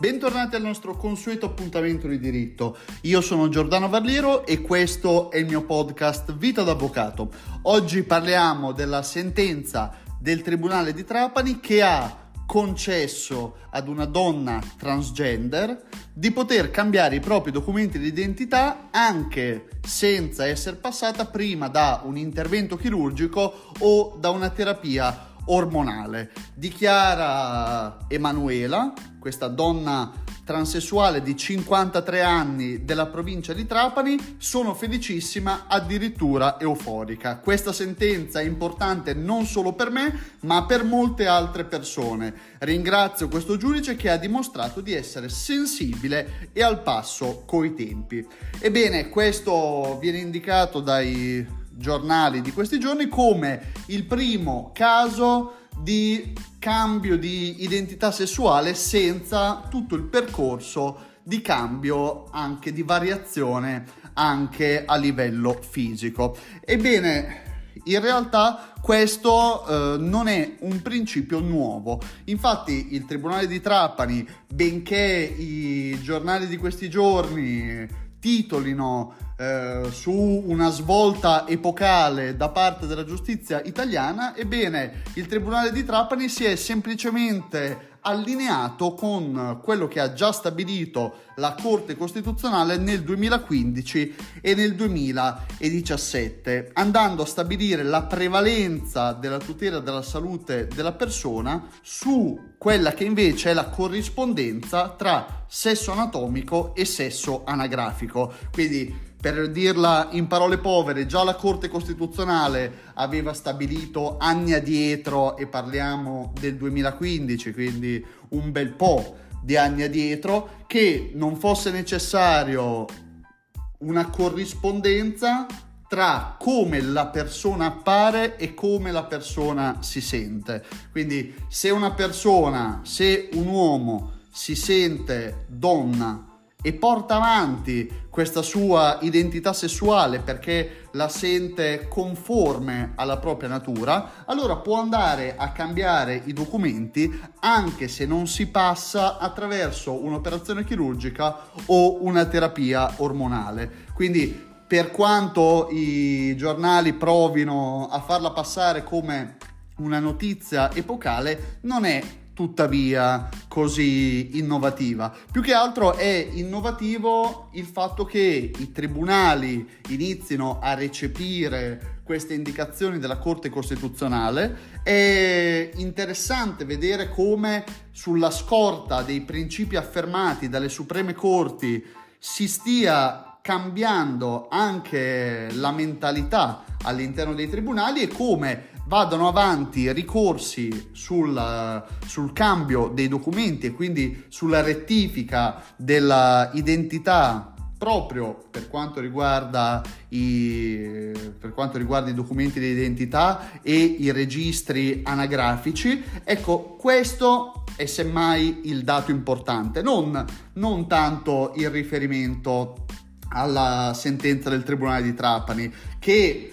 Bentornati al nostro consueto appuntamento di diritto. Io sono Giordano Varliero e questo è il mio podcast Vita d'Avvocato. Oggi parliamo della sentenza del Tribunale di Trapani che ha concesso ad una donna transgender di poter cambiare i propri documenti di identità anche senza essere passata prima da un intervento chirurgico o da una terapia ormonale. Dichiara Emanuela, questa donna transessuale di 53 anni della provincia di Trapani, sono felicissima, addirittura euforica. Questa sentenza è importante non solo per me, ma per molte altre persone. Ringrazio questo giudice che ha dimostrato di essere sensibile e al passo coi tempi. Ebbene, questo viene indicato dai giornali di questi giorni come il primo caso di cambio di identità sessuale senza tutto il percorso di cambio anche di variazione anche a livello fisico. Ebbene, in realtà questo eh, non è un principio nuovo. Infatti il Tribunale di Trapani, benché i giornali di questi giorni titolino eh, su una svolta epocale da parte della giustizia italiana, ebbene il Tribunale di Trapani si è semplicemente allineato con quello che ha già stabilito la Corte Costituzionale nel 2015 e nel 2017, andando a stabilire la prevalenza della tutela della salute della persona su quella che invece è la corrispondenza tra sesso anatomico e sesso anagrafico. Quindi per dirla in parole povere, già la Corte Costituzionale aveva stabilito anni addietro, e parliamo del 2015, quindi un bel po' di anni addietro, che non fosse necessario una corrispondenza tra come la persona appare e come la persona si sente. Quindi se una persona, se un uomo si sente donna e porta avanti questa sua identità sessuale perché la sente conforme alla propria natura, allora può andare a cambiare i documenti anche se non si passa attraverso un'operazione chirurgica o una terapia ormonale. Quindi per quanto i giornali provino a farla passare come una notizia epocale, non è tuttavia così innovativa. Più che altro è innovativo il fatto che i tribunali inizino a recepire queste indicazioni della Corte Costituzionale. È interessante vedere come sulla scorta dei principi affermati dalle Supreme Corti si stia cambiando anche la mentalità all'interno dei tribunali e come vadano avanti ricorsi sul, sul, cambio dei documenti e quindi sulla rettifica dell'identità proprio per quanto riguarda i, per quanto riguarda i documenti di identità e i registri anagrafici. Ecco, questo è semmai il dato importante, non, non tanto il riferimento alla sentenza del Tribunale di Trapani, che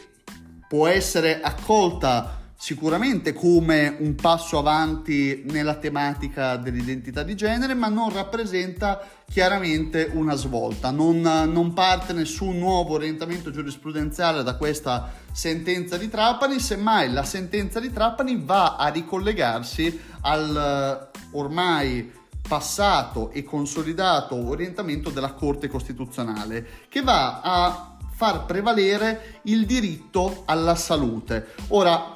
può essere accolta sicuramente come un passo avanti nella tematica dell'identità di genere, ma non rappresenta chiaramente una svolta, non, non, parte nessun nuovo orientamento giurisprudenziale da questa sentenza di Trapani, semmai la sentenza di Trapani va a ricollegarsi al ormai passato e consolidato orientamento della Corte Costituzionale, che va a far prevalere il diritto alla salute. Ora,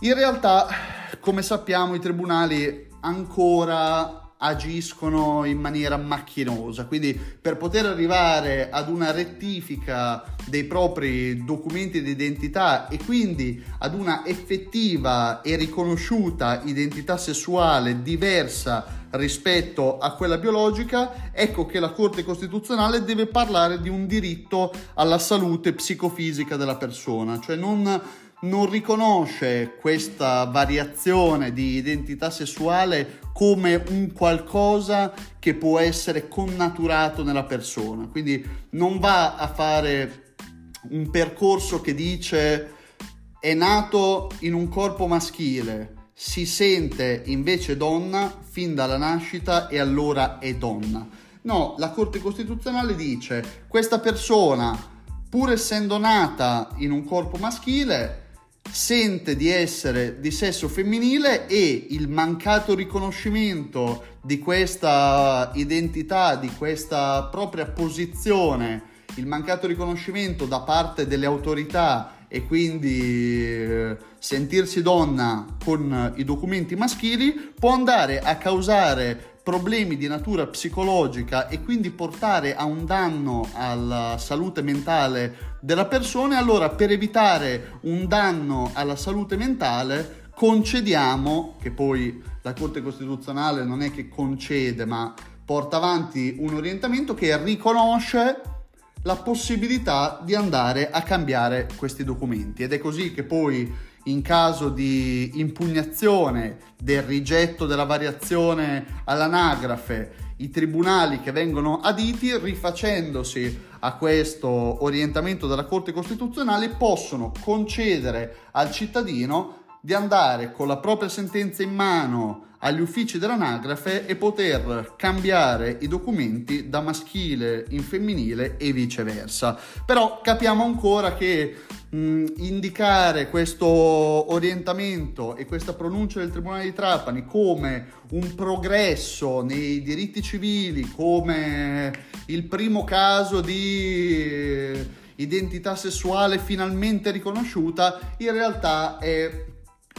in realtà, come sappiamo, i tribunali ancora agiscono in maniera macchinosa, quindi per poter arrivare ad una rettifica dei propri documenti di identità e quindi ad una effettiva e riconosciuta identità sessuale diversa rispetto a quella biologica, ecco che la Corte Costituzionale deve parlare di un diritto alla salute psicofisica della persona, cioè non, non riconosce questa variazione di identità sessuale come un qualcosa che può essere connaturato nella persona, quindi non va a fare un percorso che dice è nato in un corpo maschile, si sente invece donna fin dalla nascita e allora è donna. No, la Corte Costituzionale dice questa persona, pur essendo nata in un corpo maschile, sente di essere di sesso femminile e il mancato riconoscimento di questa identità, di questa propria posizione, il mancato riconoscimento da parte delle autorità e quindi eh, sentirsi donna con i documenti maschili può andare a causare problemi di natura psicologica e quindi portare a un danno alla salute mentale della persona, allora per evitare un danno alla salute mentale concediamo, che poi la Corte Costituzionale non è che concede, ma porta avanti un orientamento che riconosce la possibilità di andare a cambiare questi documenti. Ed è così che poi in caso di impugnazione del rigetto della variazione all'anagrafe, i tribunali che vengono aditi, rifacendosi a questo orientamento della Corte Costituzionale, possono concedere al cittadino di andare con la propria sentenza in mano agli uffici dell'anagrafe e poter cambiare i documenti da maschile in femminile e viceversa. Però capiamo ancora che mh, indicare questo orientamento e questa pronuncia del Tribunale di Trapani come un progresso nei diritti civili, come il primo caso di identità sessuale finalmente riconosciuta, in realtà è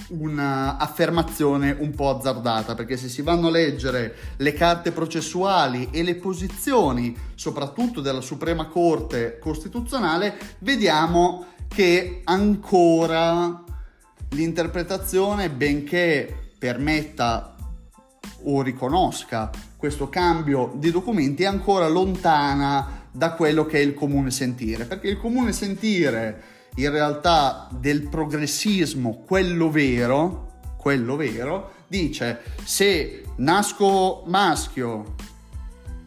un'affermazione un po' azzardata perché se si vanno a leggere le carte processuali e le posizioni soprattutto della Suprema Corte Costituzionale vediamo che ancora l'interpretazione benché permetta o riconosca questo cambio di documenti è ancora lontana da quello che è il comune sentire perché il comune sentire in realtà del progressismo, quello vero, quello vero, dice se nasco maschio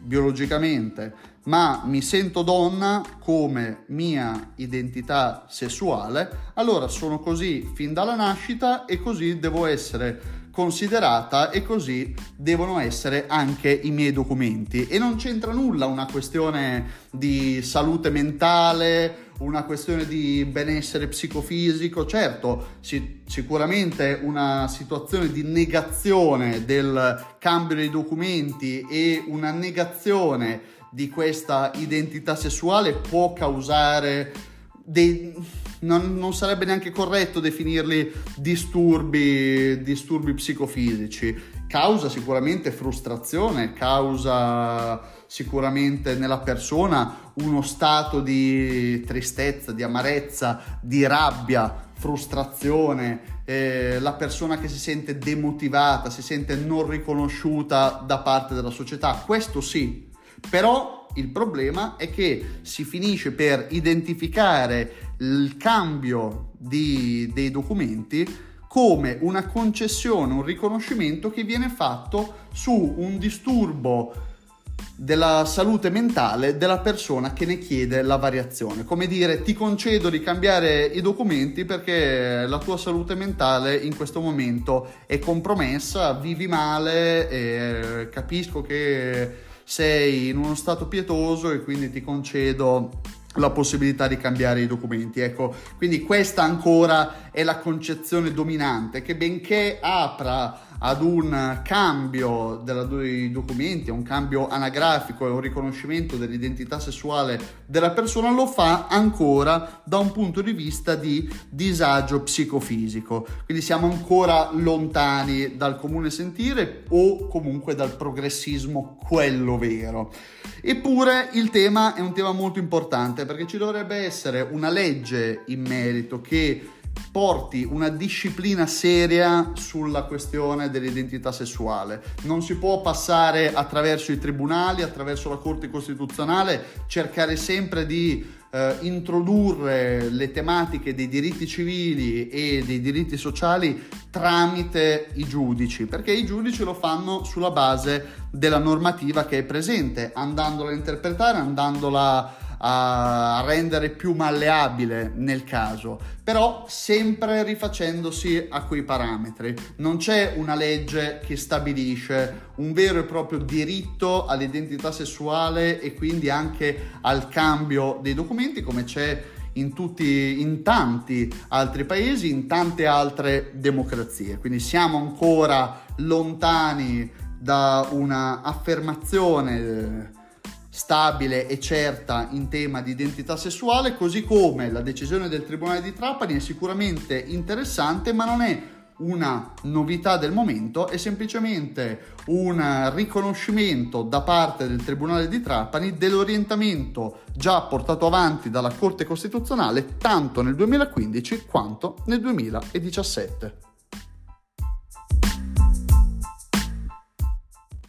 biologicamente, ma mi sento donna come mia identità sessuale, allora sono così fin dalla nascita e così devo essere considerata e così devono essere anche i miei documenti. E non c'entra nulla una questione di salute mentale, una questione di benessere psicofisico, certo, si, sicuramente una situazione di negazione del cambio dei documenti e una negazione di questa identità sessuale può causare dei non, non, sarebbe neanche corretto definirli disturbi, disturbi psicofisici. Causa sicuramente frustrazione, causa sicuramente nella persona uno stato di tristezza, di amarezza, di rabbia, frustrazione, eh, la persona che si sente demotivata, si sente non riconosciuta da parte della società. Questo sì, però il problema è che si finisce per identificare il cambio di, dei documenti come una concessione, un riconoscimento che viene fatto su un disturbo della salute mentale della persona che ne chiede la variazione. Come dire, ti concedo di cambiare i documenti perché la tua salute mentale in questo momento è compromessa, vivi male e capisco che sei in uno stato pietoso e quindi ti concedo la possibilità di cambiare i documenti. Ecco, quindi questa ancora è la concezione dominante che benché apra ad un cambio dei documenti, a un cambio anagrafico e un riconoscimento dell'identità sessuale della persona, lo fa ancora da un punto di vista di disagio psicofisico. Quindi siamo ancora lontani dal comune sentire o comunque dal progressismo, quello vero. Eppure il tema è un tema molto importante perché ci dovrebbe essere una legge in merito che porti una disciplina seria sulla questione dell'identità sessuale. Non si può passare attraverso i tribunali, attraverso la Corte Costituzionale, cercare sempre di eh, introdurre le tematiche dei diritti civili e dei diritti sociali tramite i giudici, perché i giudici lo fanno sulla base della normativa che è presente, andandola a interpretare, andandola a rendere più malleabile nel caso, però sempre rifacendosi a quei parametri. Non c'è una legge che stabilisce un vero e proprio diritto all'identità sessuale e quindi anche al cambio dei documenti come c'è in, tutti, in tanti altri paesi, in tante altre democrazie. Quindi siamo ancora lontani da una affermazione stabile e certa in tema di identità sessuale, così come la decisione del Tribunale di Trapani è sicuramente interessante, ma non è una novità del momento, è semplicemente un riconoscimento da parte del Tribunale di Trapani dell'orientamento già portato avanti dalla Corte Costituzionale tanto nel 2015 quanto nel 2017.